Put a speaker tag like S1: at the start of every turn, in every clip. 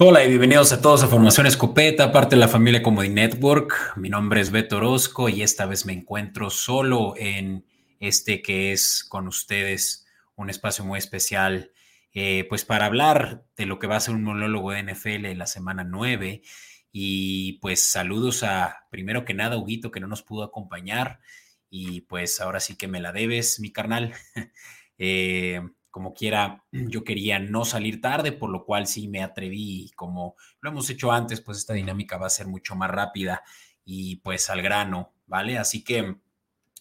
S1: Hola y bienvenidos a todos a Formación Escopeta, parte de la familia Comedy Network. Mi nombre es Beto Orozco y esta vez me encuentro solo en este que es con ustedes un espacio muy especial, eh, pues para hablar de lo que va a ser un monólogo de NFL en la semana 9. Y pues saludos a, primero que nada, Huguito, que no nos pudo acompañar. Y pues ahora sí que me la debes, mi carnal. eh, como quiera, yo quería no salir tarde, por lo cual sí me atreví, como lo hemos hecho antes, pues esta dinámica va a ser mucho más rápida y pues al grano, ¿vale? Así que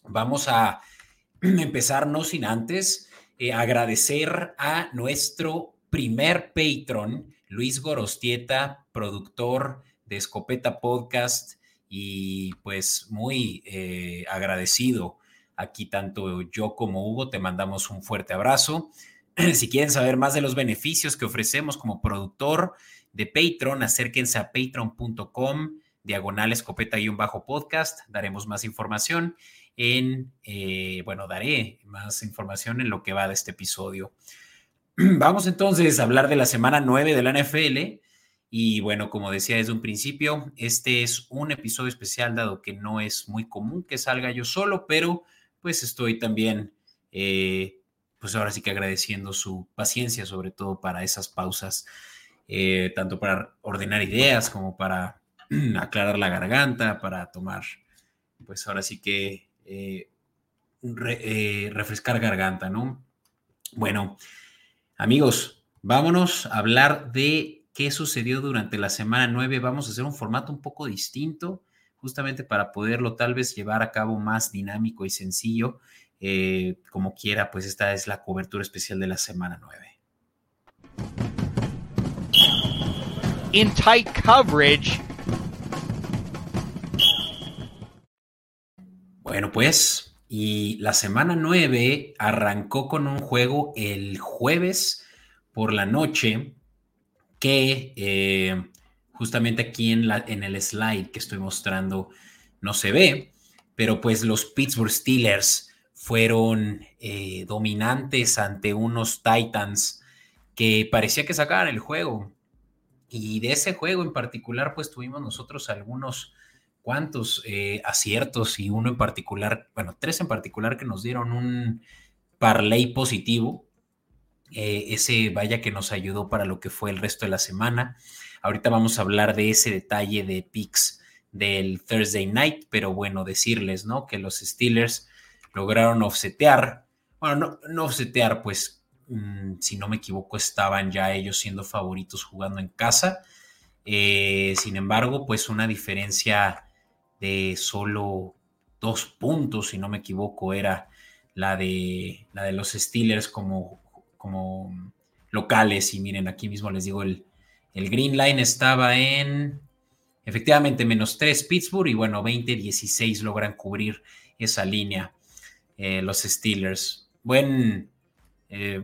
S1: vamos a empezar no sin antes eh, agradecer a nuestro primer patron, Luis Gorostieta, productor de Escopeta Podcast y pues muy eh, agradecido Aquí tanto yo como Hugo te mandamos un fuerte abrazo. Si quieren saber más de los beneficios que ofrecemos como productor de Patreon, acérquense a patreon.com diagonal escopeta-podcast. Daremos más información en, eh, bueno, daré más información en lo que va de este episodio. Vamos entonces a hablar de la semana 9 de la NFL. Y bueno, como decía desde un principio, este es un episodio especial dado que no es muy común que salga yo solo, pero pues estoy también, eh, pues ahora sí que agradeciendo su paciencia, sobre todo para esas pausas, eh, tanto para ordenar ideas como para aclarar la garganta, para tomar, pues ahora sí que eh, refrescar garganta, ¿no? Bueno, amigos, vámonos a hablar de qué sucedió durante la semana 9. Vamos a hacer un formato un poco distinto justamente para poderlo tal vez llevar a cabo más dinámico y sencillo. Eh, como quiera, pues esta es la cobertura especial de la semana 9. In tight coverage. Bueno, pues, y la semana 9 arrancó con un juego el jueves por la noche que eh, justamente aquí en, la, en el slide que estoy mostrando no se ve, pero pues los Pittsburgh Steelers fueron eh, dominantes ante unos Titans que parecía que sacaban el juego. Y de ese juego en particular, pues tuvimos nosotros algunos cuantos eh, aciertos y uno en particular, bueno, tres en particular que nos dieron un parlay positivo. Eh, ese vaya que nos ayudó para lo que fue el resto de la semana. Ahorita vamos a hablar de ese detalle de picks del Thursday night, pero bueno, decirles, ¿no? Que los Steelers lograron offsetear, bueno, no, no offsetear, pues mm, si no me equivoco, estaban ya ellos siendo favoritos jugando en casa. Eh, sin embargo, pues una diferencia de solo dos puntos, si no me equivoco, era la de, la de los Steelers como, como locales. Y miren, aquí mismo les digo el, el Green Line estaba en, efectivamente, menos 3 Pittsburgh y bueno, 20-16 logran cubrir esa línea eh, los Steelers. Buen, eh,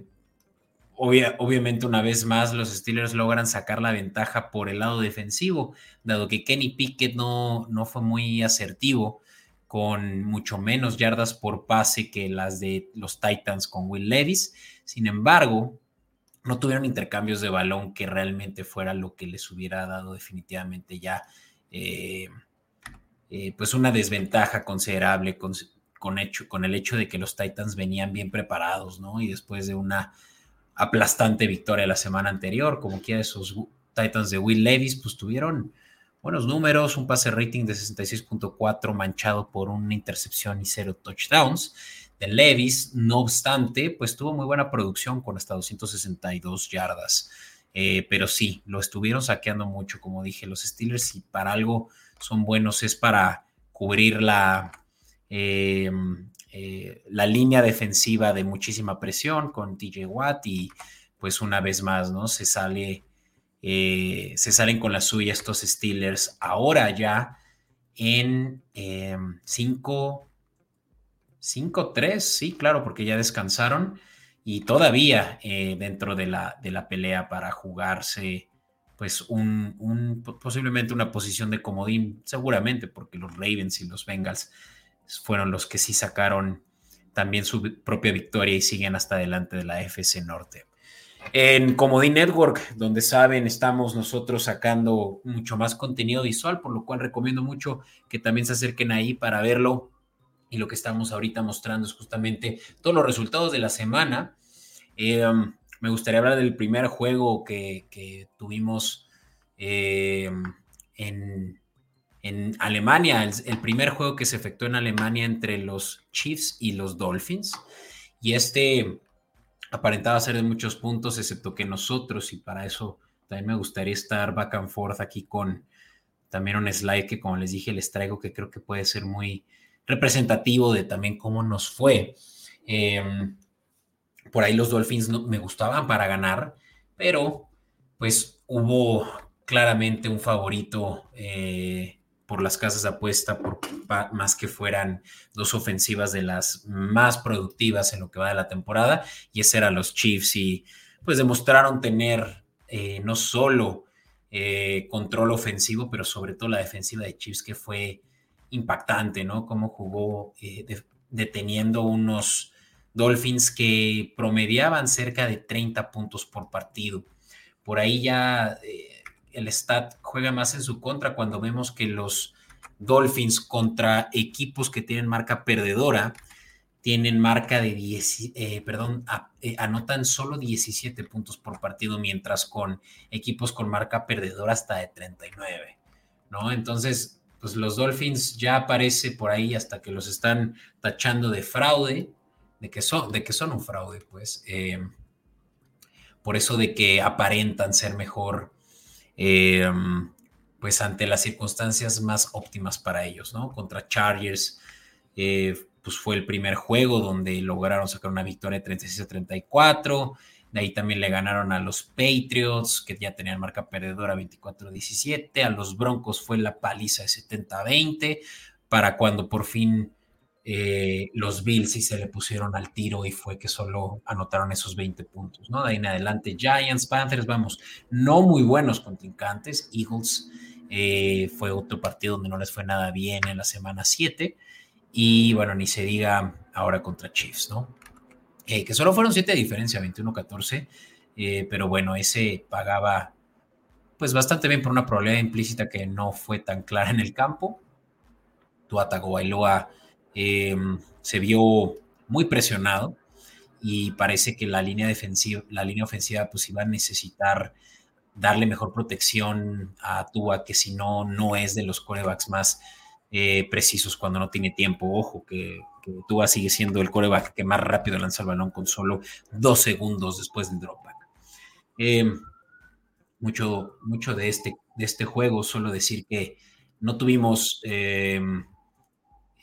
S1: obviamente una vez más los Steelers logran sacar la ventaja por el lado defensivo, dado que Kenny Pickett no, no fue muy asertivo con mucho menos yardas por pase que las de los Titans con Will Levis. Sin embargo, no tuvieron intercambios de balón que realmente fuera lo que les hubiera dado definitivamente ya eh, eh, pues una desventaja considerable con, con, hecho, con el hecho de que los Titans venían bien preparados, ¿no? Y después de una aplastante victoria la semana anterior, como quiera esos Titans de Will Levis, pues tuvieron buenos números, un pase rating de 66.4 manchado por una intercepción y cero touchdowns Levis. No obstante, pues tuvo muy buena producción con hasta 262 yardas. Eh, pero sí, lo estuvieron saqueando mucho, como dije, los Steelers, y para algo son buenos es para cubrir la, em, eh, la línea defensiva de muchísima presión con TJ Watt y pues una vez más, ¿no? Se sale, eh, se salen con la suya estos Steelers ahora ya en 5 em, 5-3, sí, claro, porque ya descansaron y todavía eh, dentro de la, de la pelea para jugarse, pues un, posiblemente una posición de comodín, seguramente, porque los Ravens y los Bengals fueron los que sí sacaron también su propia victoria y siguen hasta adelante de la FC Norte. En Comodín Network, donde saben, estamos nosotros sacando mucho más contenido visual, por lo cual recomiendo mucho que también se acerquen ahí para verlo. Y lo que estamos ahorita mostrando es justamente todos los resultados de la semana. Eh, me gustaría hablar del primer juego que, tuvimos eh, en, Alemania, el, primer juego que se efectuó en Alemania entre los Chiefs y los Dolphins. Y este aparentaba ser de muchos puntos, excepto que nosotros, y para eso también me gustaría estar back and forth aquí con también un slide que, como les dije, les traigo que creo que puede ser muy representativo de también cómo nos fue. Em, por ahí los Dolphins no, me gustaban para ganar, pero pues hubo claramente un favorito eh, por las casas de apuesta, por más que fueran dos ofensivas de las más productivas en lo que va de la temporada, y ese eran los Chiefs, y pues demostraron tener eh, no solo eh, control ofensivo, pero sobre todo la defensiva de Chiefs, que fue impactante, ¿no? Cómo jugó eh, deteniendo unos Dolphins que promediaban cerca de 30 puntos por partido. Por ahí ya el stat juega más en su contra cuando vemos que los Dolphins contra equipos que tienen marca perdedora tienen marca de 10, eh, perdón, eh, anotan solo 17 puntos por partido, mientras con equipos con marca perdedora hasta de 39, ¿no? Entonces, pues los Dolphins ya aparece por ahí hasta que los están tachando de fraude, de que son, de que son un fraude, pues. Eh, por eso de que aparentan ser mejor eh, pues ante las circunstancias más óptimas para ellos, ¿no? Contra Chargers, eh, pues fue el primer juego donde lograron sacar una victoria de 36 a 34. De ahí también le ganaron a los Patriots, que ya tenían marca perdedora 24-17. A los Broncos fue la paliza de 70-20, para cuando por fin eh, los Bills sí se le pusieron al tiro y fue que solo anotaron esos 20 puntos, ¿no? De ahí en adelante, Giants, Panthers, vamos, no muy buenos contrincantes. Eagles eh, fue otro partido donde no les fue nada bien en la semana 7. Y bueno, ni se diga ahora contra Chiefs, ¿no? Eh, que solo fueron 7 de diferencia, 21-14. pero bueno, ese pagaba pues bastante bien por una probabilidad implícita que no fue tan clara en el campo. Tua Tagovailoa Em, se vio muy presionado y parece que la línea defensiva, la línea ofensiva, pues iba a necesitar darle mejor protección a Tua, que si no, no es de los corebacks más eh, precisos cuando no tiene tiempo. Ojo, que, que, Tua sigue siendo el coreback que más rápido lanza el balón con solo dos segundos después del dropback. Em, mucho, mucho de este, de este juego, solo decir que no tuvimos em,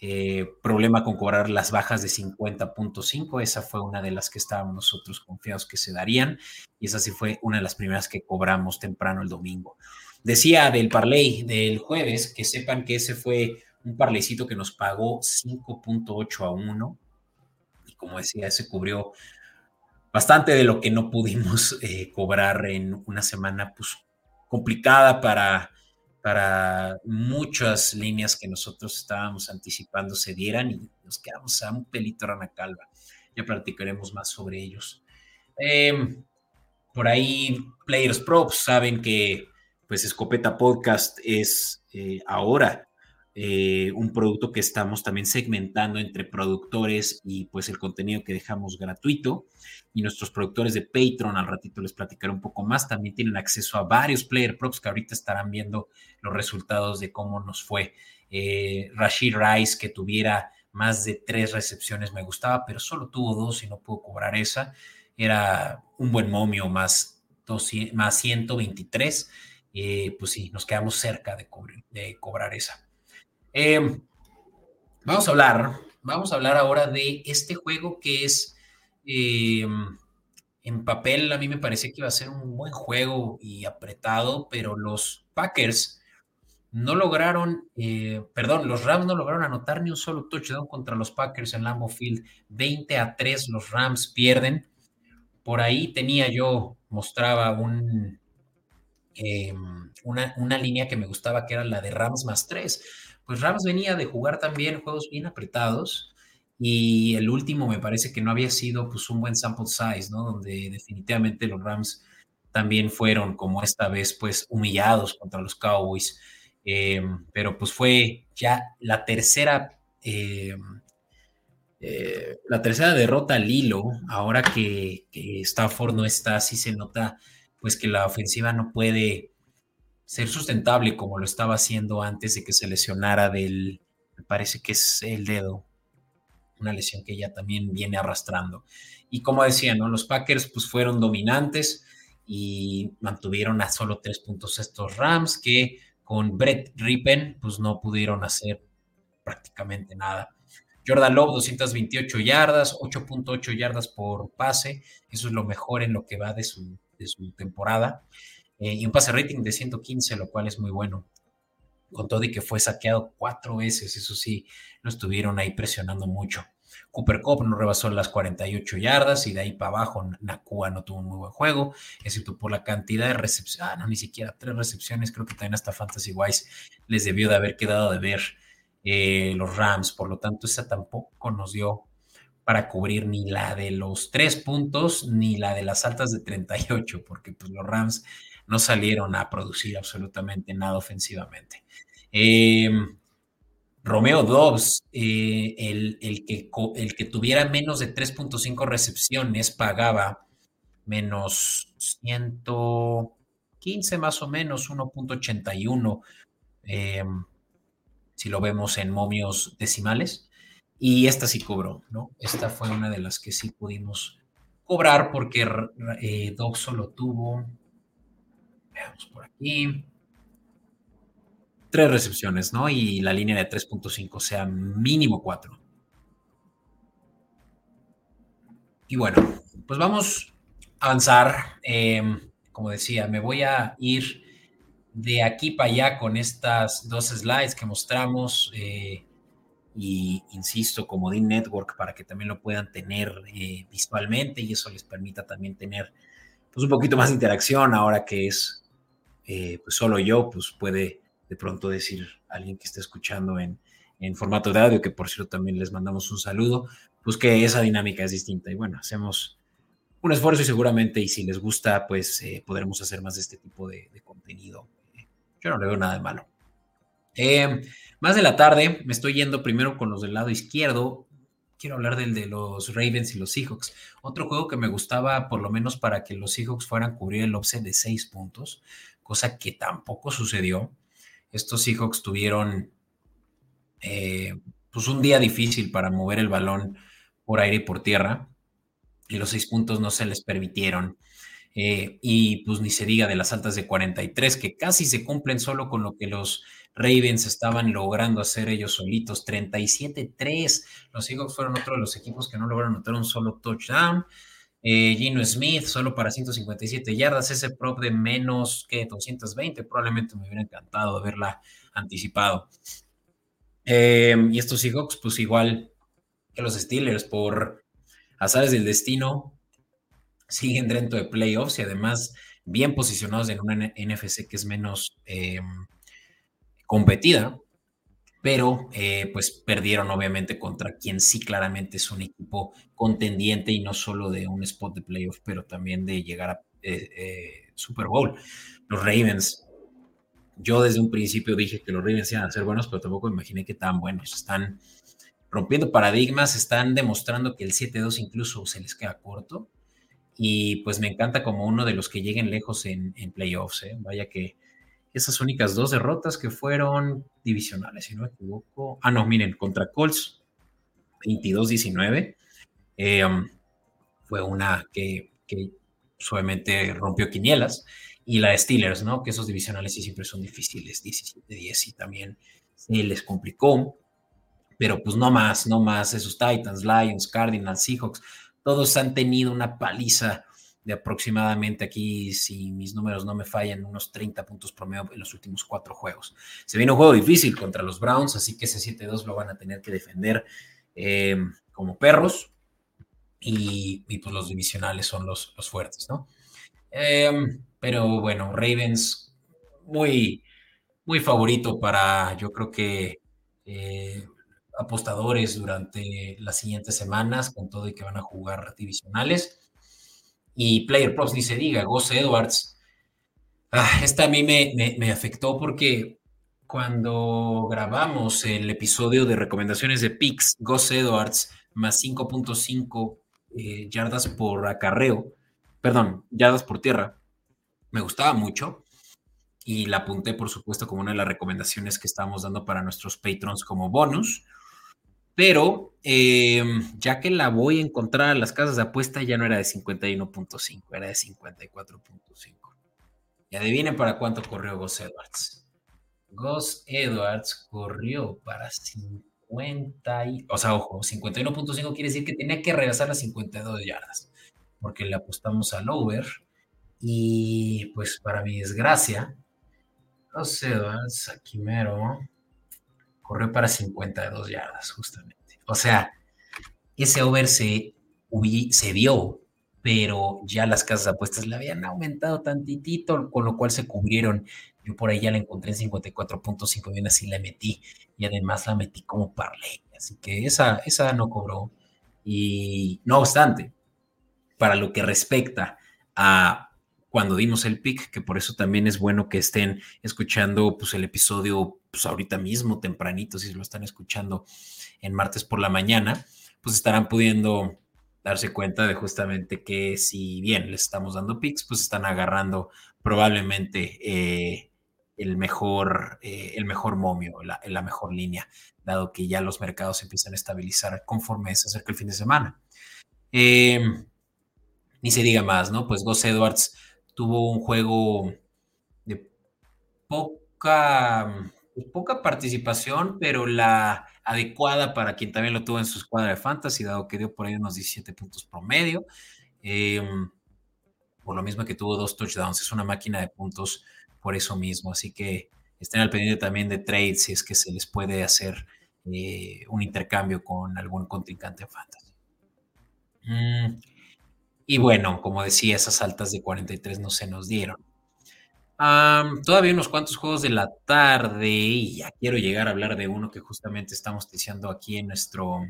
S1: eh, problema con cobrar las bajas de 50.5. Esa fue una de las que estábamos nosotros confiados que se darían y esa sí fue una de las primeras que cobramos temprano el domingo. Decía del parlay del jueves que sepan que ese fue un parlaycito que nos pagó 5.8 a 1 y como decía, ese cubrió bastante de lo que no pudimos eh, cobrar en una semana pues complicada para para muchas líneas que nosotros estábamos anticipando se dieran y nos quedamos a un pelito rana calva. Ya platicaremos más sobre ellos. Em, por ahí, Players Props saben que pues Escopeta Podcast es eh, ahora eh, un producto que estamos también segmentando entre productores y pues el contenido que dejamos gratuito y nuestros productores de Patreon, al ratito les platicaré un poco más, también tienen acceso a varios player props que ahorita estarán viendo los resultados de cómo nos fue. Eh, Rashid Rice, que tuviera más de tres recepciones, me gustaba, pero solo tuvo dos y no pudo cobrar esa. Era un buen momio más, más 123. Eh, pues sí, nos quedamos cerca de cobrar esa. Eh, vamos a hablar, vamos a hablar ahora de este juego que es eh, en papel a mí me parecía que iba a ser un buen juego y apretado, pero los Packers no lograron, eh, perdón, los Rams no lograron anotar ni un solo touchdown contra los Packers en Lambeau Field. 20 a 3 los Rams pierden. Por ahí tenía yo, mostraba un, una, una, línea que me gustaba, que era la de Rams más 3. Pues Rams venía de jugar también juegos bien apretados y el último me parece que no había sido pues un buen sample size, ¿no? Donde definitivamente los Rams también fueron como esta vez pues humillados contra los Cowboys, eh, pero pues fue ya la tercera eh, eh, la tercera derrota al hilo, ahora que, que, Stafford no está, sí se nota pues que la ofensiva no puede ser sustentable como lo estaba haciendo antes de que se lesionara del, me parece que es el dedo, una lesión que ya también viene arrastrando. Y como decía, ¿no? Los Packers pues fueron dominantes y mantuvieron a solo tres puntos estos Rams que con Brett Rippen pues no pudieron hacer prácticamente nada. Jordan Love, 228 yardas, 8.8 yardas por pase. Eso es lo mejor en lo que va de su, de su temporada. Eh, y un pase rating de 115, lo cual es muy bueno. Con todo y que fue saqueado cuatro veces, eso sí, lo estuvieron ahí presionando mucho. Cooper Cup no rebasó las 48 yardas y de ahí para abajo Nakua no tuvo un muy buen juego, excepto por la cantidad de recepciones, ah, no, ni siquiera tres recepciones, creo que también hasta Fantasy Wise les debió de haber quedado de ver eh, los Rams, por lo tanto esa tampoco nos dio para cubrir ni la de los tres puntos ni la de las altas de 38, porque pues los Rams no salieron a producir absolutamente nada ofensivamente. Em, Romeo Dobbs, eh, el, que, el que tuviera menos de 3.5 recepciones, pagaba menos 115 más o menos, 1.81. Eh, si lo vemos en momios decimales. Y esta sí cobró, ¿no? Esta fue una de las que sí pudimos cobrar porque eh, Doc solo tuvo, veamos por aquí, tres recepciones, ¿no? Y la línea de 3.5, o sea, mínimo cuatro. Y bueno, pues vamos a avanzar. Em, como decía, me voy a ir de aquí para allá con estas dos slides que mostramos. Eh, y insisto, como Dean Network, para que también lo puedan tener eh, visualmente y eso les permita también tener pues, un poquito más de interacción ahora que es eh, pues solo yo, pues puede de pronto decir alguien que esté escuchando en, en formato de audio, que por cierto también les mandamos un saludo, pues que esa dinámica es distinta y bueno, hacemos un esfuerzo y seguramente y si les gusta, pues podremos hacer más de este tipo de, contenido yo no le veo nada de malo. Eh, más de la tarde, me estoy yendo primero con los del lado izquierdo. Quiero hablar del de los Ravens y los Seahawks. Otro juego que me gustaba, por lo menos para que los Seahawks fueran a cubrir el offset de seis puntos, cosa que tampoco sucedió. Estos Seahawks tuvieron eh, pues un día difícil para mover el balón por aire y por tierra, y los seis puntos no se les permitieron. Eh, y pues ni se diga de las altas de 43, que casi se cumplen solo con lo que los Ravens estaban logrando hacer ellos solitos. 37-3. Los Seahawks fueron otro de los equipos que no lograron anotar un solo touchdown. Eh, Gino Smith solo para 157 yardas, ese prop de menos que 220, probablemente me hubiera encantado haberla anticipado. Eh, y estos Seahawks, pues igual que los Steelers, por azares del destino, siguen dentro de playoffs y además bien posicionados en una NFC que es menos em, competida, pero eh, pues perdieron obviamente contra quien sí claramente es un equipo contendiente y no solo de un spot de playoff, pero también de llegar a eh, eh, Super Bowl. Los Ravens, yo desde un principio dije que los Ravens iban a ser buenos, pero tampoco imaginé que tan buenos. Están rompiendo paradigmas, están demostrando que el 7-2 incluso se les queda corto y pues me encanta como uno de los que lleguen lejos en, playoffs. Vaya que esas únicas dos derrotas que fueron divisionales, si no me equivoco. Ah, no, miren, contra Colts, 22-19. Eh, um, fue una que, que suavemente rompió quinielas. Y la de Steelers, ¿no? Que esos divisionales sí siempre son difíciles, 17-10 y también se les complicó. Pero pues no más, no más. Esos Titans, Lions, Cardinals, Seahawks todos han tenido una paliza de aproximadamente aquí, si mis números no me fallan, unos 30 puntos promedio en los últimos cuatro juegos. Se viene un juego difícil contra los Browns, así que ese 7-2 lo van a tener que defender eh, como perros. Y, pues los divisionales son los, los fuertes, ¿no? Em, pero bueno, Ravens muy, muy favorito para, yo creo que eh, apostadores durante las siguientes semanas, con todo y que van a jugar divisionales. Y Player Props ni se diga, Gus Edwards. Ah, esta a mí me, me, afectó porque cuando grabamos el episodio de recomendaciones de Pix, Gus Edwards más 5.5 eh, yardas por acarreo, perdón, yardas por tierra, me gustaba mucho y la apunté, por supuesto, como una de las recomendaciones que estábamos dando para nuestros patrons como bonus. Pero eh, ya que la voy a encontrar a las casas de apuesta, ya no era de 51.5, era de 54.5. Y adivinen para cuánto corrió Gus Edwards. Gus Edwards corrió para 50, y, o sea, ojo, 51.5 quiere decir que tenía que regresar a 52 yardas, porque le apostamos al over. Y pues para mi desgracia, Gus Edwards, aquí mero, corrió para 52 yardas, justamente. O sea, ese over se, se vio, pero ya las casas apuestas le habían aumentado tantitito, con lo cual se cubrieron. Yo por ahí ya la encontré en 54.5, bien así la metí, y además la metí como parlay. Así que esa, esa no cobró. Y no obstante, para lo que respecta a cuando dimos el pick, que por eso también es bueno que estén escuchando pues, el episodio pues, ahorita mismo, tempranito, si lo están escuchando en martes por la mañana, pues estarán pudiendo darse cuenta de justamente que si bien les estamos dando picks, pues están agarrando probablemente eh, el, mejor, eh, el mejor momio, la, la mejor línea, dado que ya los mercados empiezan a estabilizar conforme se acerca el fin de semana. Em, ni se diga más, ¿no? Pues Gus Edwards tuvo un juego de poca, pues, poca participación, pero la adecuada para quien también lo tuvo en su escuadra de fantasy, dado que dio por ahí unos 17 puntos promedio. Em, por lo mismo que tuvo dos touchdowns, es una máquina de puntos por eso mismo. Así que estén al pendiente también de trades si es que se les puede hacer eh, un intercambio con algún contrincante en fantasy. Mm, y bueno, como decía, esas altas de 43 no se nos dieron. Todavía unos cuantos juegos de la tarde y ya quiero llegar a hablar de uno que justamente estamos diciendo aquí en nuestro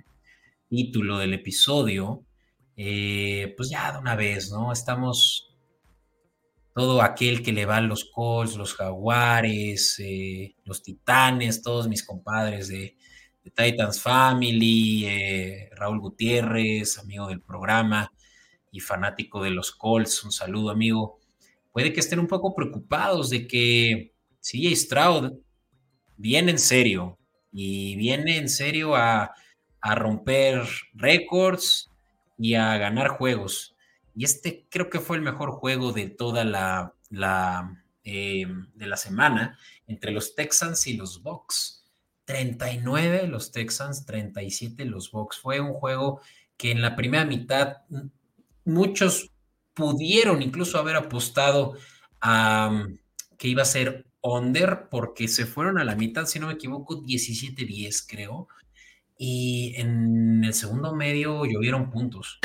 S1: título del episodio. Eh, pues ya de una vez, ¿no? Estamos todo aquel que le van los Colts, los Jaguares, eh, los Titanes, todos mis compadres de, Titans Family, eh, Raúl Gutiérrez, amigo del programa, y fanático de los Colts, un saludo amigo, puede que estén un poco preocupados de que CJ Stroud viene en serio y viene en serio a, romper récords y a ganar juegos. Y este creo que fue el mejor juego de toda la, la eh, de la semana entre los Texans y los Bucks. 39 los Texans, 37 los Bucks. Fue un juego que en la primera mitad muchos pudieron incluso haber apostado a mm, que iba a ser under porque se fueron a la mitad, si no me equivoco, 17-10 creo. Y en el segundo medio llovieron puntos.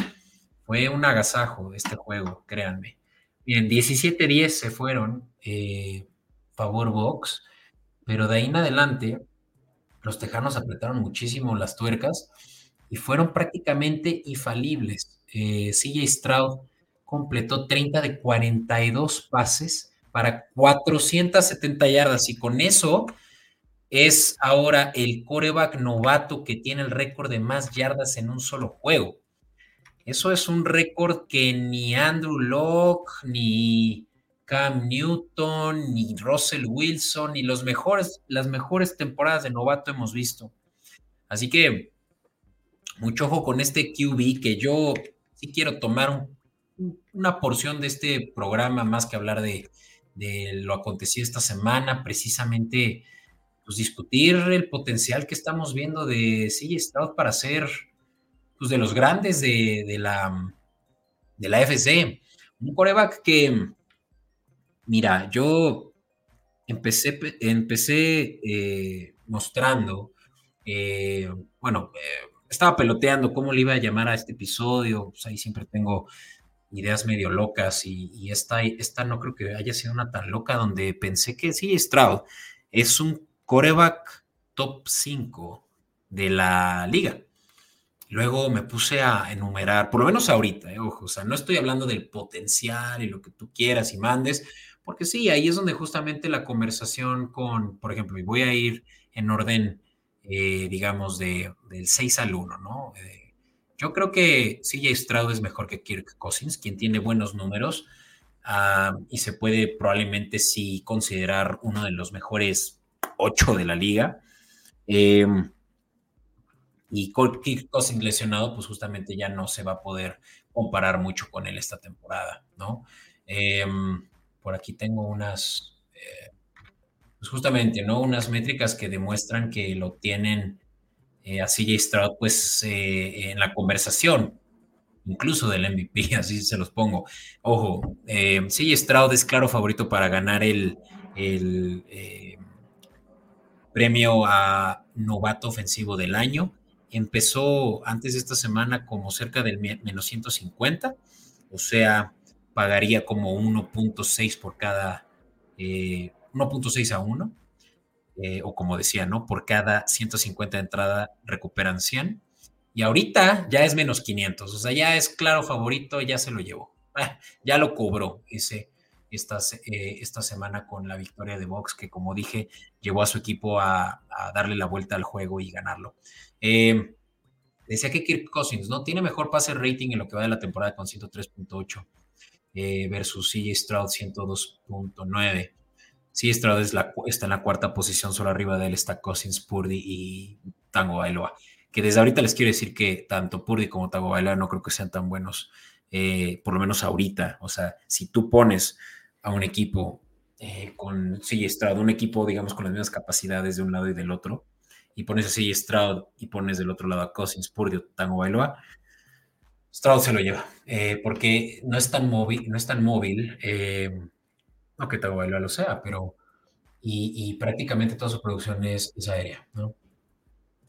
S1: Fue un agasajo este juego, créanme. Bien, 17-10 se fueron, eh, favor Box, pero de ahí en adelante los tejanos apretaron muchísimo las tuercas y fueron prácticamente infalibles. Eh, CJ Stroud completó 30 de 42 pases para 470 yardas y con eso es ahora el coreback novato que tiene el récord de más yardas en un solo juego. Eso es un récord que ni Andrew Locke, ni Cam Newton, ni Russell Wilson, ni los mejores, las mejores temporadas de novato hemos visto. Así que mucho ojo con este QB que yo sí quiero tomar una porción de este programa más que hablar de, lo acontecido esta semana, precisamente pues discutir el potencial que estamos viendo de CJ Stroud para ser pues, de los grandes de, la, de la FC. Un coreback que, mira, yo empecé, empecé eh, mostrando, eh, bueno, eh, estaba peloteando cómo le iba a llamar a este episodio, pues ahí siempre tengo ideas medio locas y, esta, esta no creo que haya sido una tan loca donde pensé que sí, Stroud es un coreback top 5 de la liga. Luego me puse a enumerar, por lo menos ahorita, eh, ojo, o sea, no estoy hablando del potencial y lo que tú quieras y mandes, porque sí, ahí es donde justamente la conversación con, por ejemplo, y voy a ir en orden, eh, digamos, de, del 6 al 1, ¿no? Eh, yo creo que CJ Stroud es mejor que Kirk Cousins, quien tiene buenos números ah, y se puede probablemente sí considerar uno de los mejores ocho de la liga. Em, y Kirk Cousins lesionado, pues justamente ya no se va a poder comparar mucho con él esta temporada, ¿no? Em, por aquí tengo unas, eh, pues justamente, ¿no? Unas métricas que demuestran que lo tienen eh, a CJ Stroud, pues eh, en la conversación, incluso del MVP, así se los pongo. Ojo, CJ Stroud es claro favorito para ganar el, el premio a novato ofensivo del año. Empezó antes de esta semana como cerca del menos 150, o sea, pagaría como 1.6 por cada, 1.6 eh, a 1, eh, o como decía, ¿no? Por cada 150 de entrada recuperan 100. Y ahorita ya es menos 500, o sea, ya es claro favorito, ya se lo llevó. Ah, ya lo cobró ese, esta, eh, esta semana con la victoria de Box, que como dije, llevó a su equipo a, darle la vuelta al juego y ganarlo. Eh, decía que Kirk Cousins, ¿no? Tiene mejor pase rating en lo que va de la temporada con 103.8 eh, versus CJ Stroud 102.9. CJ Stroud está en la cuarta posición, solo arriba de él está Cousins, Purdy y Tango Bailoa. Que desde ahorita les quiero decir que tanto Purdy como Tango Bailoa no creo que sean tan buenos, por lo menos ahorita. O sea, si tú pones a un equipo eh, con CJ Stroud, un equipo, digamos, con las mismas capacidades de un lado y del otro, y pones a CJ Stroud y pones del otro lado a Cousins, Purdy Tango Bailoa, Stroud se lo lleva, eh, porque no es tan móvil, no es tan móvil, eh, no que Tango Bailoa lo sea, pero y, prácticamente toda su producción es, es aérea, ¿no?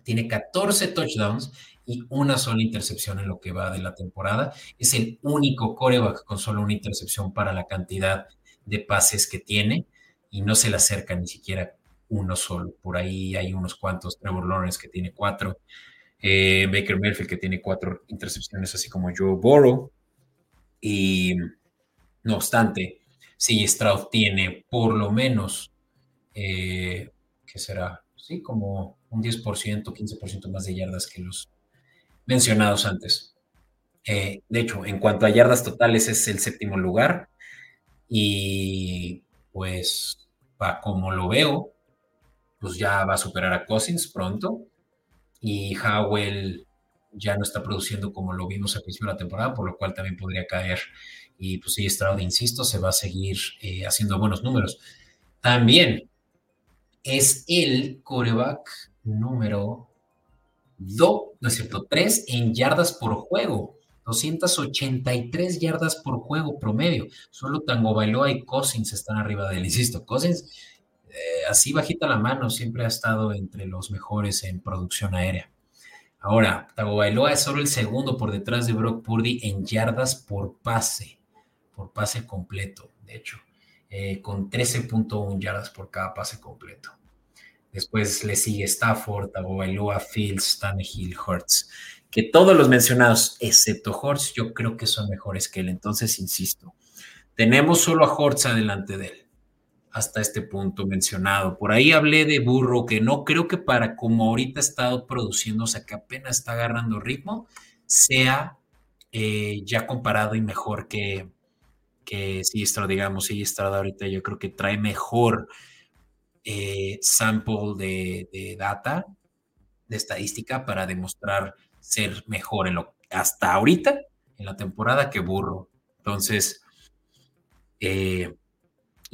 S1: Tiene 14 touchdowns y una sola intercepción en lo que va de la temporada. Es el único coreback con solo una intercepción para la cantidad de pases que tiene y no se le acerca ni siquiera uno solo. Por ahí hay unos cuantos, Trevor Lawrence que tiene cuatro, eh, Baker Mayfield que tiene cuatro intercepciones, así como Joe Burrow. Y no obstante, si Stroud tiene por lo menos, eh, ¿qué será? Sí, como un 10%, 15% más de yardas que los mencionados antes. Eh, de hecho, en cuanto a yardas totales, es el séptimo lugar y pues, va como lo veo, pues ya va a superar a Cousins pronto. Y Howell ya no está produciendo como lo vimos al principio de la temporada, por lo cual también podría caer. Y pues sí, Stroud, insisto, se va a seguir eh, haciendo buenos números. También es el coreback número 2, no es cierto, 3 en yardas por juego. 283 yardas por juego promedio. Solo Tango Bailoa y Cousins están arriba de él. Insisto, Cousins, eh, así bajita la mano, siempre ha estado entre los mejores en producción aérea. Ahora, Tango Bailoa es solo el segundo por detrás de Brock Purdy en yardas por pase, por pase completo, de hecho, eh, con 13.1 yardas por cada pase completo. Después le sigue Stafford, Tagovailoa, Fields, Tannehill, Hurts que todos los mencionados, excepto Hortz, yo creo que son mejores que él. Entonces, insisto, tenemos solo a Hortz adelante de él, hasta este punto mencionado. Por ahí hablé de Burro, que no creo que para como ahorita ha estado produciendo, o sea, que apenas está agarrando ritmo, sea eh, ya comparado y mejor que, que Estrada, digamos, Estrada ahorita yo creo que trae mejor eh, sample de data, de estadística para demostrar ser mejor en lo hasta ahorita en la temporada que Burro. Entonces, eh,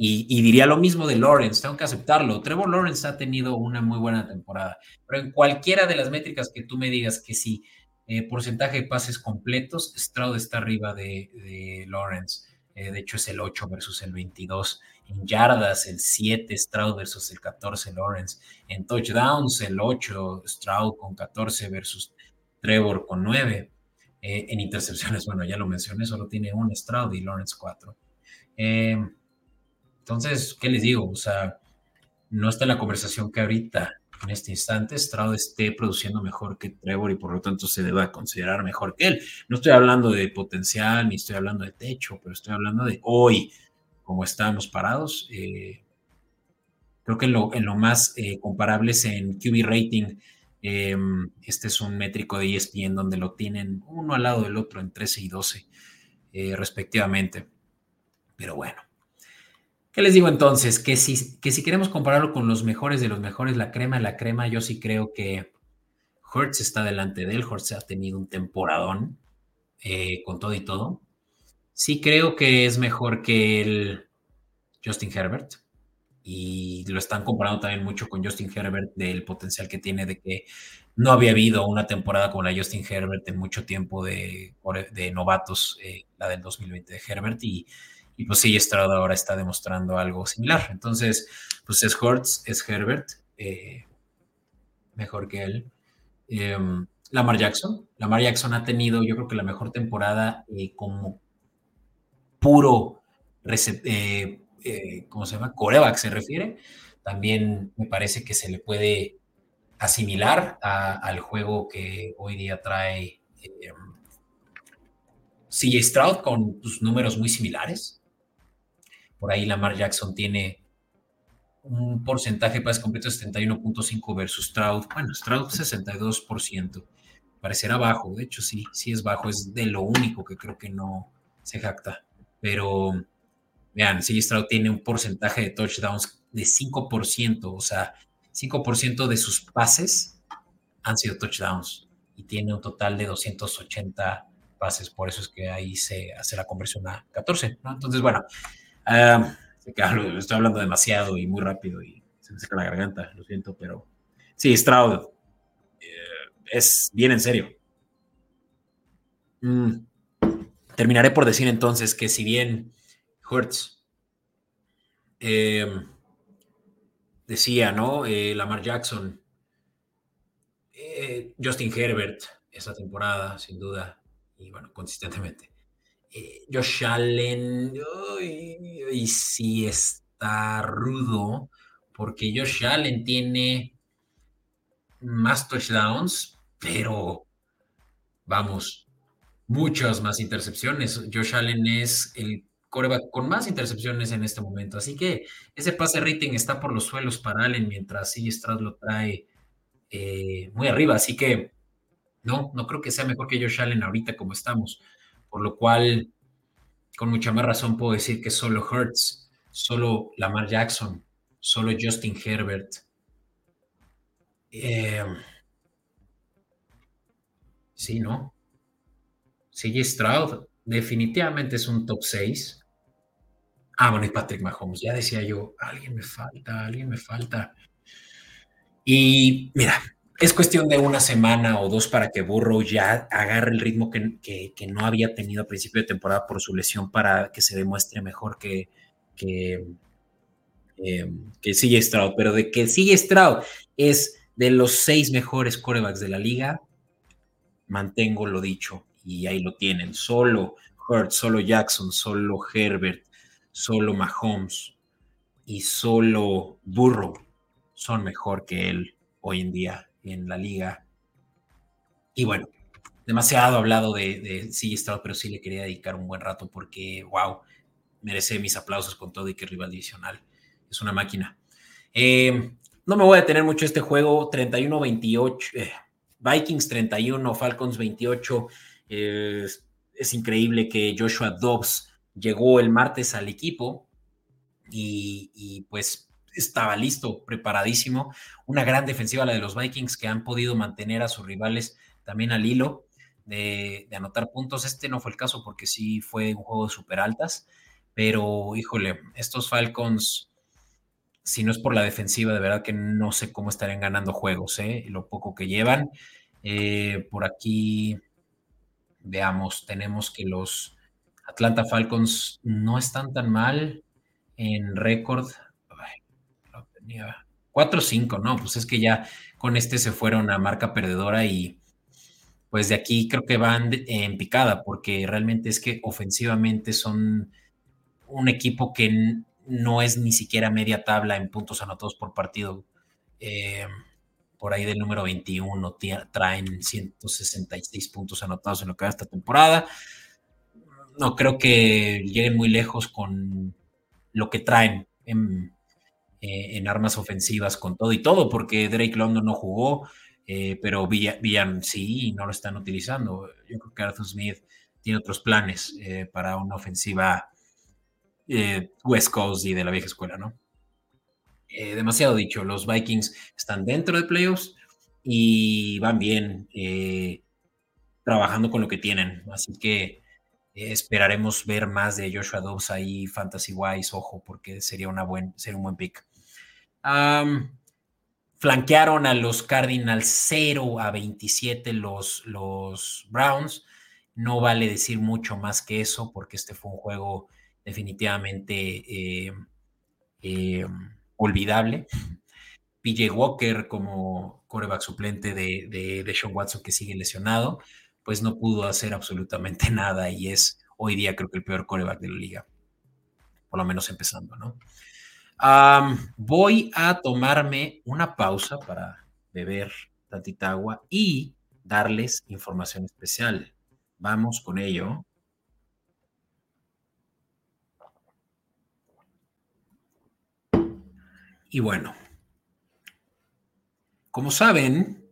S1: y, diría lo mismo de Lawrence, tengo que aceptarlo. Trevor Lawrence ha tenido una muy buena temporada, pero en cualquiera de las métricas que tú me digas que sí, eh, porcentaje de pases completos, Stroud está arriba de, Lawrence. Eh, de hecho, es el 8 versus el 22. En yardas, el 7 Stroud versus el 14 Lawrence. En touchdowns, el 8 Stroud con 14 versus Trevor con nueve. Eh, en intercepciones, bueno, ya lo mencioné, solo tiene un Stroud y Lawrence cuatro. Eh, entonces, ¿qué les digo? O sea, no está en la conversación que ahorita en este instante Stroud esté produciendo mejor que Trevor y por lo tanto se deba considerar mejor que él. No estoy hablando de potencial ni estoy hablando de techo, pero estoy hablando de hoy, como estamos parados. Eh, creo que en lo, más eh, comparable es en QB rating. Em, este es un métrico de ESPN donde lo tienen uno al lado del otro en 13 y 12, eh, respectivamente. Pero bueno. ¿Qué les digo entonces? Que si, que si queremos compararlo con los mejores de los mejores, la crema de la crema, yo sí creo que Hertz está delante de él. Hertz ha tenido un temporadón eh, con todo y todo. Sí creo que es mejor que el Justin Herbert. Y lo están comparando también mucho con Justin Herbert del potencial que tiene de que no había habido una temporada como la Justin Herbert en mucho tiempo de, novatos, eh, la del 2020 de Herbert. Y y pues sí, Stroud ahora está demostrando algo similar. Entonces, pues es Hortz, es Herbert, eh, mejor que él. Em, Lamar Jackson. Lamar Jackson ha tenido, yo creo que la mejor temporada eh, como puro, eh, ¿cómo se llama? Coreback se refiere. También me parece que se le puede asimilar al juego que hoy día trae em, CJ Stroud con sus números muy similares. Por ahí Lamar Jackson tiene un porcentaje de pases completos de 71.5 versus Stroud. Bueno, Stroud 62%. Parecerá bajo, de hecho sí, sí es bajo, es de lo único que creo que no se jacta. Pero vean, sí, Stroud tiene un porcentaje de touchdowns de 5%, o sea, 5% de sus pases han sido touchdowns y tiene un total de 280 pases, por eso es que ahí se hace la conversión a 14, ¿no? Entonces, bueno, Ah, estoy hablando demasiado y muy rápido y se me seca la garganta, lo siento, pero sí, Stroud eh, es bien en serio. Mm, terminaré por decir entonces que si bien Hurts em, decía, ¿no? Eh, Lamar Jackson, eh, Justin Herbert, esa temporada, sin duda, y bueno, consistentemente. Eh, Josh Allen, y sí está rudo, porque Josh Allen tiene más touchdowns, pero vamos, muchas más intercepciones. Josh Allen es el coreback con más intercepciones en este momento. Así que ese pase rating está por los suelos para Allen, mientras C. Stroud lo trae eh, muy arriba. Así que no, no creo que sea mejor que Josh Allen ahorita como estamos por lo cual con mucha más razón puedo decir que solo Hertz, solo Lamar Jackson, solo Justin Herbert. Eh, sí, ¿no? Sigue Stroud, definitivamente es un top 6. Ah, bueno, y Patrick Mahomes, ya decía yo, alguien me falta, alguien me falta. Y mira, es cuestión de una semana o dos para que Burrow ya agarre el ritmo que, no había tenido a principio de temporada por su lesión para que se demuestre mejor que, que, sigue Stroud. Pero de que sigue Stroud es de los seis mejores corebacks de la liga, mantengo lo dicho y ahí lo tienen. Solo Hurt, solo Jackson, solo Herbert, solo Mahomes y solo Burrow son mejor que él hoy en día en la liga. Y bueno, demasiado hablado de, de sí, estado, pero sí le quería dedicar un buen rato porque, wow, merece mis aplausos con todo y que rival divisional. Es una máquina. Eh, no me voy a detener mucho este juego. 31-28, eh, Vikings 31, Falcons 28. es increíble que Joshua Dobbs llegó el martes al equipo y, y pues estaba listo, preparadísimo. Una gran defensiva la de los Vikings que han podido mantener a sus rivales también al hilo de, anotar puntos. Este no fue el caso porque sí fue un juego de super altas, pero híjole, estos Falcons, si no es por la defensiva, de verdad que no sé cómo estarían ganando juegos, ¿eh? lo poco que llevan. Eh, por aquí, veamos, tenemos que los Atlanta Falcons no están tan mal en récord 4-5, no, pues es que ya con este se fueron a marca perdedora y pues de aquí creo que van en picada, porque realmente es que ofensivamente son un equipo que no es ni siquiera media tabla en puntos anotados por partido. Eh, por ahí del número 21, traen 166 puntos anotados en lo que va esta temporada. No creo que lleguen muy lejos con lo que traen en, eh, armas ofensivas, con todo y todo, porque Drake London no jugó, eh, pero Villan sí no lo están utilizando. Yo creo que Arthur Smith tiene otros planes eh, para una ofensiva West Coast y de la vieja escuela, ¿no? Demasiado dicho, los Vikings están dentro de playoffs y van bien trabajando con lo que tienen. Así que esperaremos ver más de Joshua Dobbs ahí, Fantasy Wise, ojo, porque sería, una buen, sería un buen pick. Flanquearon a los Cardinals 0 a 27 los, los Browns. No vale decir mucho más que eso, porque este fue un juego definitivamente olvidable. PJ Walker como coreback suplente de, de, Sean Watson que sigue lesionado, pues no pudo hacer absolutamente nada y es hoy día creo que el peor coreback de la liga, por lo menos empezando, ¿no? Voy a tomarme una pausa para beber tantita agua y darles información especial. Vamos con ello. Y bueno, como saben,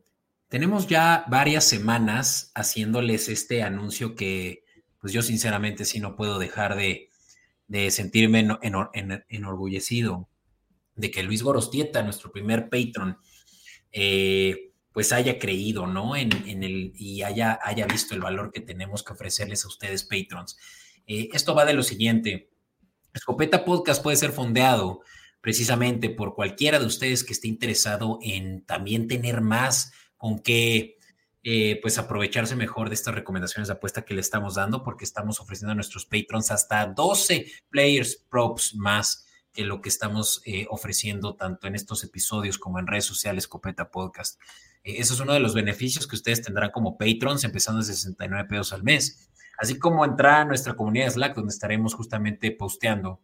S1: tenemos ya varias semanas haciéndoles este anuncio que pues yo sinceramente sí no puedo dejar de, sentirme enorgullecido de que Luis Gorostieta, nuestro primer patron, eh, pues haya creído, ¿no? En, el, y haya, haya visto el valor que tenemos que ofrecerles a ustedes, patrons. Eh, esto va de lo siguiente. Escopeta Podcast puede ser fondeado precisamente por cualquiera de ustedes que esté interesado en también tener más con qué eh, pues aprovecharse mejor de estas recomendaciones de apuesta que le estamos dando, porque estamos ofreciendo a nuestros patrons hasta 12 players props más que lo que estamos eh, ofreciendo tanto en estos episodios como en redes sociales Copeta Podcast. Eh, eso es uno de los beneficios que ustedes tendrán como patrons, empezando desde 69 pesos al mes. Así como entrar a nuestra comunidad Slack, donde estaremos justamente posteando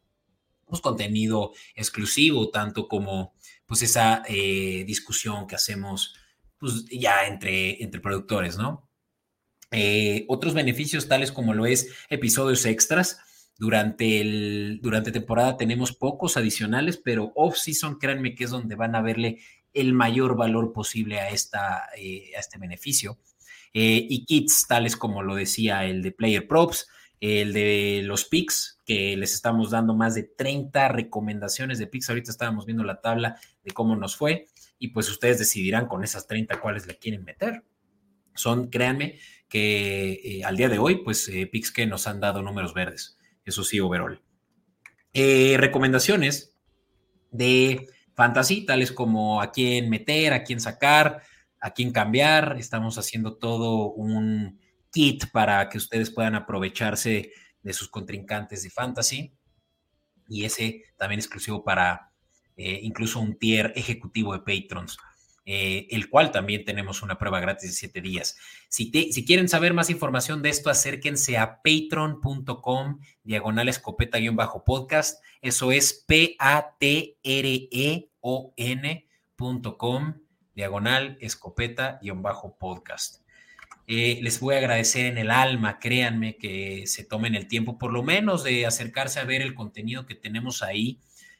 S1: pues, contenido exclusivo, tanto como pues esa discusión que hacemos pues, ya entre, entre productores, ¿no? Eh, otros beneficios tales como lo es episodios extras. Durante, el, durante temporada tenemos pocos adicionales, pero off-season, créanme que es donde van a verle el mayor valor posible a, esta, eh, a este beneficio. y kits tales como lo decía el de Player Props, el de los picks, que les estamos dando más de 30 recomendaciones de picks. Ahorita estábamos viendo la tabla de cómo nos fue y pues ustedes decidirán con esas 30 cuáles le quieren meter. Son, créanme, que eh, al día de hoy, pues eh, nos han dado números verdes. Eso sí, overall. Eh, recomendaciones de fantasy, tales como a quién meter, a quién sacar, a quién cambiar. Estamos haciendo todo un kit para que ustedes puedan aprovecharse de sus contrincantes de fantasy. Y ese también exclusivo para eh, incluso un tier ejecutivo de patrons, eh, el cual también tenemos una prueba gratis de siete días. Si, si quieren saber más información de esto, acérquense a patreon.com diagonal escopeta-podcast. Eso es P-A-T-R-E-O-N.com diagonal escopeta-podcast. Eh, les voy a agradecer en el alma, créanme que se tomen el tiempo por lo menos de acercarse a ver el contenido que tenemos ahí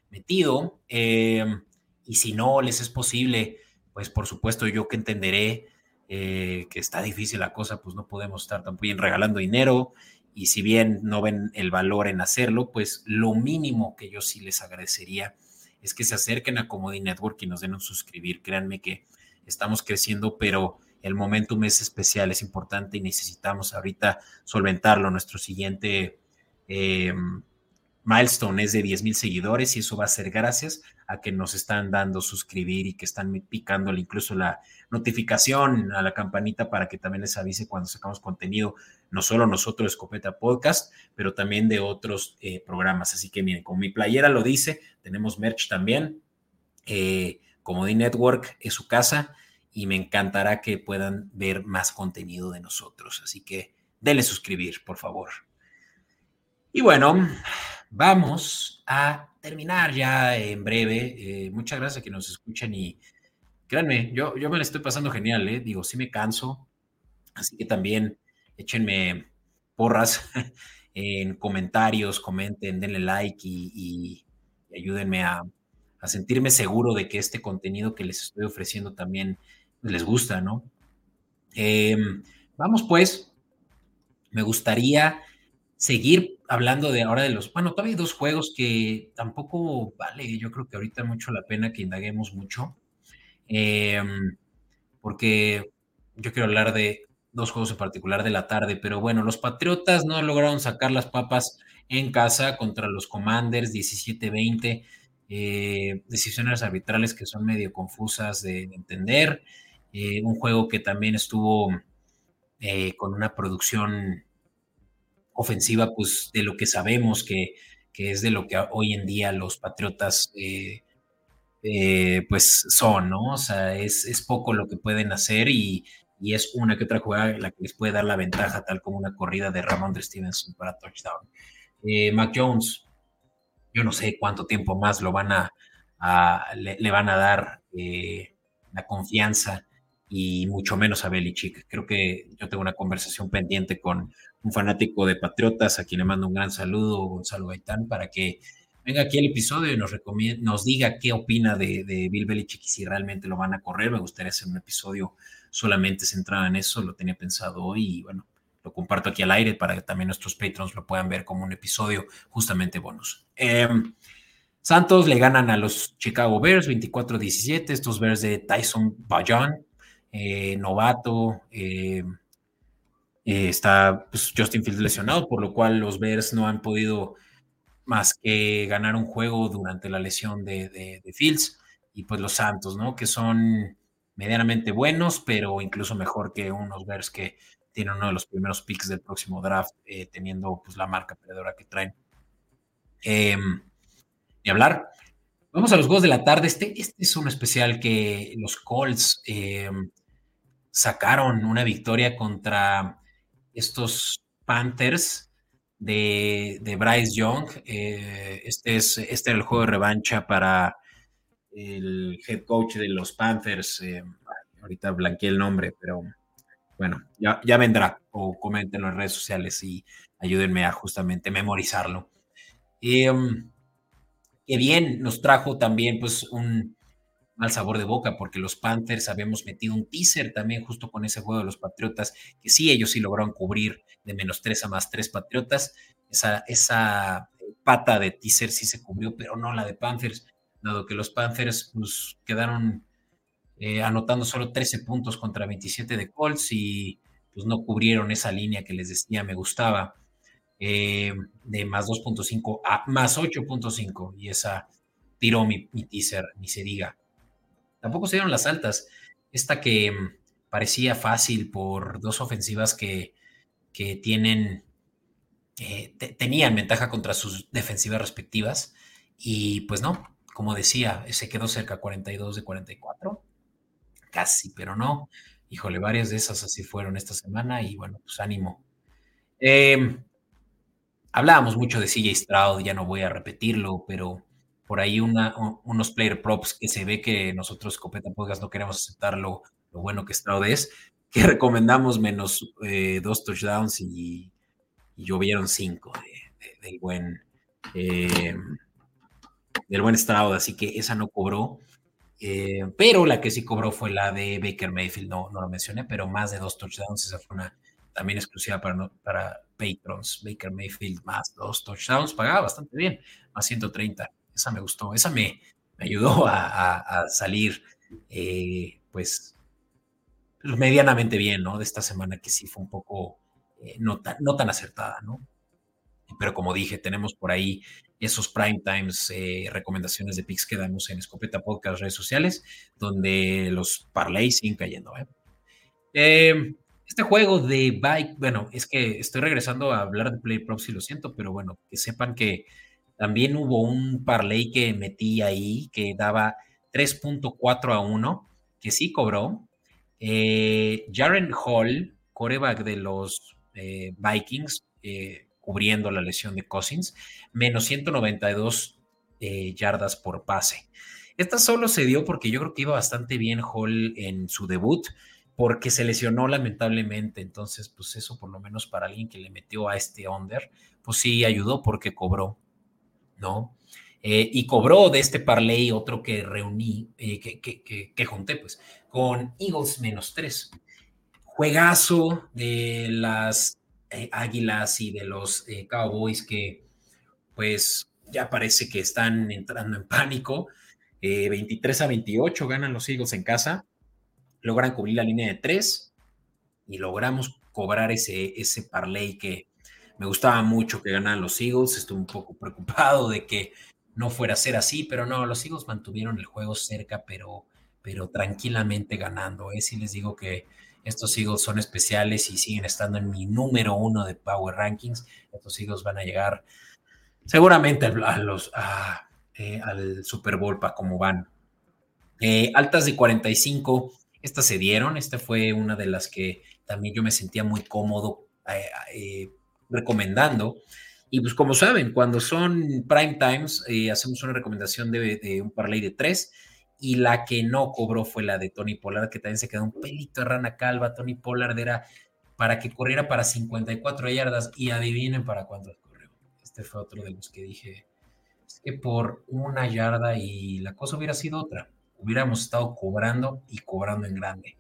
S1: metido. Em, y si no les es posible, pues por supuesto yo que entenderé eh, que está difícil la cosa, pues no podemos estar también regalando dinero. Y si bien no ven el valor en hacerlo, pues lo mínimo que yo sí les agradecería es que se acerquen a Comedy Network y nos den un suscribir. Créanme que estamos creciendo, pero el momentum es especial, es importante y necesitamos ahorita solventarlo. Nuestro siguiente eh, milestone es de 10 mil seguidores y eso va a ser gracias a que nos están dando suscribir y que están picándole incluso la notificación a la campanita para que también les avise cuando sacamos contenido, no solo nosotros, Escopeta Podcast, pero también de otros eh, programas. Así que miren, como mi playera lo dice, tenemos merch también. Eh, Comedy Network es su casa y me encantará que puedan ver más contenido de nosotros. Así que denle suscribir, por favor. Y bueno, vamos a terminar ya en breve. Eh, muchas gracias a que nos escuchen y créanme, yo, yo me la estoy pasando genial, ¿eh? Digo, sí me canso, así que también échenme porras en comentarios, comenten, denle like y, ayúdenme a, sentirme seguro de que este contenido que les estoy ofreciendo también les gusta, ¿no? Em, vamos pues, me gustaría seguir hablando de ahora de los, bueno, todavía hay dos juegos que tampoco vale, yo creo que ahorita mucho la pena que indaguemos mucho, em, porque yo quiero hablar de dos juegos en particular de la tarde, pero bueno, los Patriotas no lograron sacar las papas en casa contra los Commanders 17-20, eh, decisiones arbitrales que son medio confusas de, entender, eh, un juego que también estuvo eh, con una producción ofensiva, pues de lo que sabemos que, es de lo que hoy en día los Patriotas pues son, ¿no? O sea, es, es, poco lo que pueden hacer y, y es una que otra jugada la que les puede dar la ventaja, tal como una corrida de Ramón de Stevenson para touchdown. Eh, Mac Jones, yo no sé cuánto tiempo más lo van a, le, van a dar eh, la confianza y mucho menos a Belichick. Creo que yo tengo una conversación pendiente con un fanático de Patriotas a quien le mando un gran saludo, Gonzalo Gaitán, para que venga aquí el episodio y nos, nos diga qué opina de, Bill Belichick y si realmente lo van a correr. Me gustaría hacer un episodio solamente centrada en eso, lo tenía pensado hoy y bueno, lo comparto aquí al aire para que también nuestros patrons lo puedan ver como un episodio justamente bonus. Em, Santos le ganan a los Chicago Bears 24-17, estos Bears de Tyson Bajan, eh, novato, eh, eh, está pues, Justin Fields lesionado, por lo cual los Bears no han podido más que ganar un juego durante la lesión de, Fields y pues los Santos, ¿no? Que son medianamente buenos, pero incluso mejor que unos Bears que tienen uno de los primeros picks del próximo draft, teniendo pues la marca perdedora que traen. Eh, y hablar. Vamos a los juegos de la tarde. Este, este es un especial que los Colts em, sacaron una victoria contra estos Panthers de, de Bryce Young. Eh, este, es, este era el juego de revancha para el head coach de los Panthers, eh, ahorita blanqueé el nombre, pero bueno, ya, ya vendrá, o coméntenlo en redes sociales y ayúdenme a justamente memorizarlo. Eh, que bien, nos trajo también pues un mal sabor de boca porque los Panthers habíamos metido un teaser también justo con ese juego de los Patriotas, que sí, ellos sí lograron cubrir de menos tres a más tres Patriotas. Esa, esa pata de teaser sí se cubrió, pero no la de Panthers dado que los Panthers pues, quedaron eh, anotando solo 13 puntos contra 27 de Colts y pues no cubrieron esa línea que les decía me gustaba eh, de más 2.5 a más 8.5 y esa tiró mi, teaser, ni se diga. Tampoco se dieron las altas. Esta que mm, parecía fácil por dos ofensivas que, que tienen, eh, tenían ventaja contra sus defensivas respectivas y pues no, como decía, se quedó cerca 42 de 44, casi, pero no. Híjole, varias de esas así fueron esta semana y bueno, pues ánimo. Em, hablábamos mucho de CJ Stroud, ya no voy a repetirlo, pero por ahí unos player props que se ve que nosotros, Copeta Podcast, no queremos aceptar lo, bueno que Stroud es, que recomendamos menos eh, dos touchdowns y, llovieron cinco del buen. Eh, del buen Stroud, así que esa no cobró. Eh, pero la que sí cobró fue la de Baker Mayfield, no, no lo mencioné, pero más de dos touchdowns, esa fue una también exclusiva para, para patrons. Baker Mayfield más dos touchdowns, pagaba bastante bien, más 130. Esa me gustó, esa me, ayudó a, salir, eh, pues, medianamente bien, ¿no? De esta semana que sí fue un poco eh, no, tan, no tan acertada, ¿no? Pero como dije, tenemos por ahí esos prime times, eh, recomendaciones de picks que damos en Escopeta Podcast, redes sociales, donde los parlays siguen cayendo. ¿eh? Em, este juego de bike, bueno, es que estoy regresando a hablar de Play Props y lo siento, pero bueno, que sepan que también hubo un parlay que metí ahí que daba 3.4 a 1, que sí cobró. Eh, Jaren Hall, coreback de los Vikings, cubriendo la lesión de Cousins, menos 192 eh, yardas por pase. Esta solo se dio porque yo creo que iba bastante bien Hall en su debut, porque se lesionó lamentablemente. Entonces, pues eso por lo menos para alguien que le metió a este under, pues sí ayudó porque cobró, ¿no? Eh, y cobró de este parlay otro que reuní, eh, que, que, que, junté, pues, con Eagles menos tres. Juegazo de las eh, Águilas y de los Cowboys que, pues, ya parece que están entrando en pánico. 23 a 28 ganan los Eagles en casa, logran cubrir la línea de tres y logramos cobrar ese, ese parlay que me gustaba mucho que ganaran los Eagles. Estuve un poco preocupado de que no fuera a ser así, pero no, los Eagles mantuvieron el juego cerca, pero, pero tranquilamente ganando. ¿eh? Sí les digo que estos Eagles son especiales y siguen estando en mi número uno de Power Rankings. Estos Eagles van a llegar seguramente a los, eh, al Super Bowl para cómo van. Eh, altas de 45, estas se dieron. Esta fue una de las que también yo me sentía muy cómodo eh, recomendando. Y pues como saben, cuando son prime times, eh, hacemos una recomendación de, un parlay de tres. Y la que no cobró fue la de Tony Pollard, que también se quedó un pelito de rana calva. Tony Pollard era para que corriera para 54 yardas y adivinen para cuánto corrió. Este fue otro de los que dije, es que por una yarda y la cosa hubiera sido otra. Hubiéramos estado cobrando y cobrando en grande.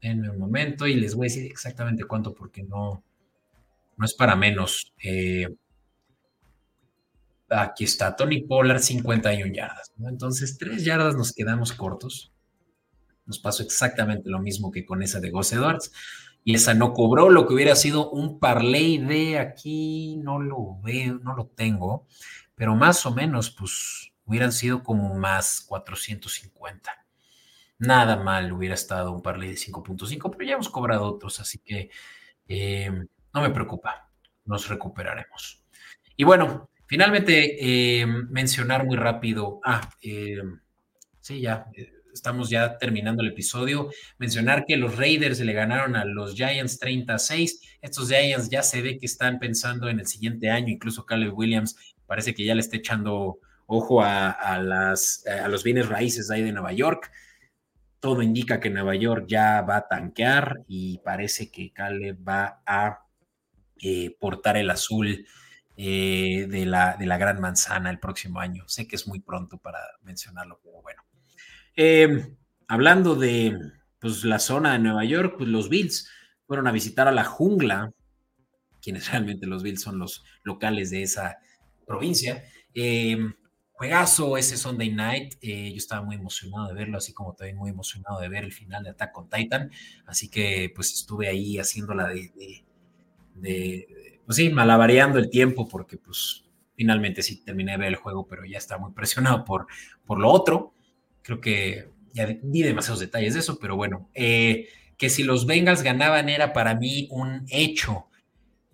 S1: en un momento y les voy a decir exactamente cuánto porque no, no es para menos. Eh, aquí está Tony Pollard, 51 yardas. Entonces, tres yardas nos quedamos cortos. Nos pasó exactamente lo mismo que con esa de Gus Edwards. Y esa no cobró lo que hubiera sido un parlay de aquí, no lo veo, no lo tengo, pero más o menos, pues hubieran sido como más 450. Nada mal hubiera estado un parlay de 5.5, pero ya hemos cobrado otros, así que eh, no me preocupa, nos recuperaremos. Y bueno, finalmente eh, mencionar muy rápido, ah, eh, sí, ya, eh, estamos ya terminando el episodio, mencionar que los Raiders le ganaron a los Giants 36, estos Giants ya se ve que están pensando en el siguiente año, incluso Caleb Williams parece que ya le está echando ojo a, las, a los bienes raíces ahí de Nueva York todo indica que Nueva York ya va a tanquear y parece que Caleb va a eh, portar el azul eh, de, la, de la Gran Manzana el próximo año. Sé que es muy pronto para mencionarlo, pero bueno. Em, hablando de pues, la zona de Nueva York, pues, los Bills fueron a visitar a la jungla, quienes realmente los Bills son los locales de esa provincia. Juegazo ese Sunday night. Eh, yo estaba muy emocionado de verlo, así como también muy emocionado de ver el final de Attack on Titan. Así que pues estuve ahí haciéndola de, pues sí, malabareando el tiempo porque pues finalmente sí terminé de ver el juego, pero ya estaba muy presionado por, por lo otro. Creo que ya di demasiados detalles de eso, pero bueno, eh, que si los Bengals ganaban era para mí un hecho.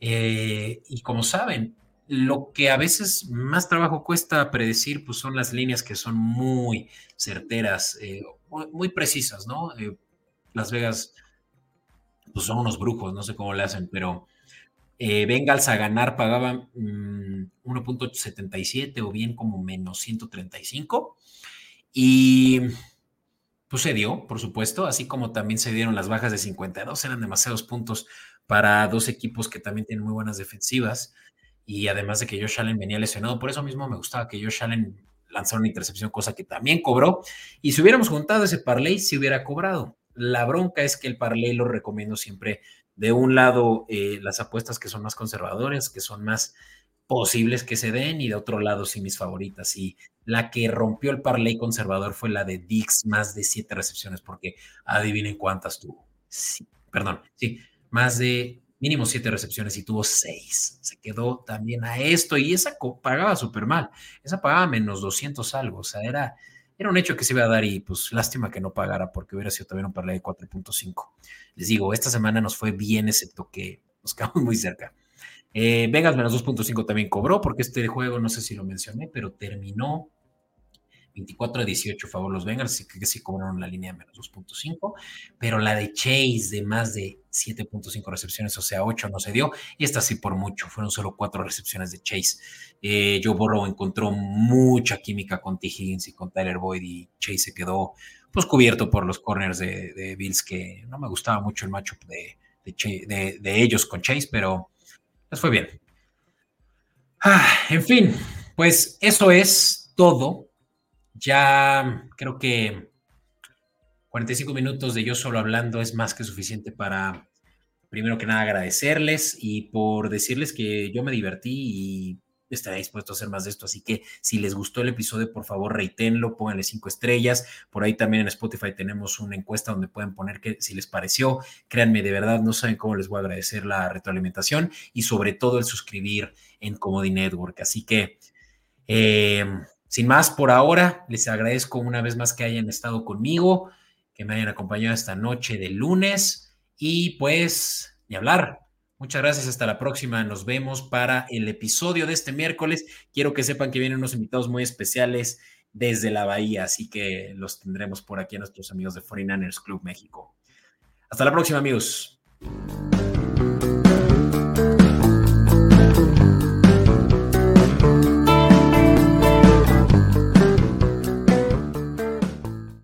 S1: Eh, y como saben, lo que a veces más trabajo cuesta predecir, pues son las líneas que son muy certeras, eh, muy, precisas, ¿no? las Vegas, pues son unos brujos, no sé cómo le hacen, pero eh, Bengals a ganar pagaban 1.77 mm, o bien como menos 135. Y pues se dio, por supuesto, así como también se dieron las bajas de 52, eran demasiados puntos para dos equipos que también tienen muy buenas defensivas. Y además de que Josh Allen venía lesionado, por eso mismo me gustaba que Josh Allen lanzara una intercepción, cosa que también cobró. Y si hubiéramos juntado ese parlay, se hubiera cobrado. La bronca es que el parlay lo recomiendo siempre de un lado eh, las apuestas que son más conservadoras, que son más posibles que se den, y de otro lado sí mis favoritas. Y la que rompió el parlay conservador fue la de Dix, más de siete recepciones, porque adivinen cuántas tuvo. Sí, perdón, sí, más de mínimo siete recepciones y tuvo seis. Se quedó también a esto y esa pagaba súper mal. Esa pagaba menos 200 algo, o sea, era era un hecho que se iba a dar y pues lástima que no pagara porque hubiera sido también un parlay de 4.5. Les digo, esta semana nos fue bien, excepto que nos quedamos muy cerca. Eh, Vegas menos 2.5 también cobró porque este juego, no sé si lo mencioné, pero terminó 24 a 18 a favor los Bengals, así que sí cobraron la línea de menos 2.5, pero la de Chase de más de 7.5 recepciones, o sea, 8 no se dio, y esta sí por mucho, fueron solo 4 recepciones de Chase. Eh, Joe Burrow encontró mucha química con T. Higgins y con Tyler Boyd, y Chase se quedó pues cubierto por los corners de, Bills, que no me gustaba mucho el matchup de, de, ellos con Chase, pero les fue bien. Ah, en fin, pues eso es todo ya creo que 45 minutos de yo solo hablando es más que suficiente para, primero que nada, agradecerles y por decirles que yo me divertí y estaré dispuesto a hacer más de esto. Así que si les gustó el episodio, por favor, reítenlo, pónganle cinco estrellas. Por ahí también en Spotify tenemos una encuesta donde pueden poner que si les pareció. Créanme, de verdad, no saben cómo les voy a agradecer la retroalimentación y sobre todo el suscribir en Comedy Network. Así que eh, sin más, por ahora, les agradezco una vez más que hayan estado conmigo, que me hayan acompañado esta noche de lunes y pues, ni hablar. Muchas gracias, hasta la próxima. Nos vemos para el episodio de este miércoles. Quiero que sepan que vienen unos invitados muy especiales desde la Bahía, así que los tendremos por aquí a nuestros amigos de 49ers Club México. Hasta la próxima, amigos.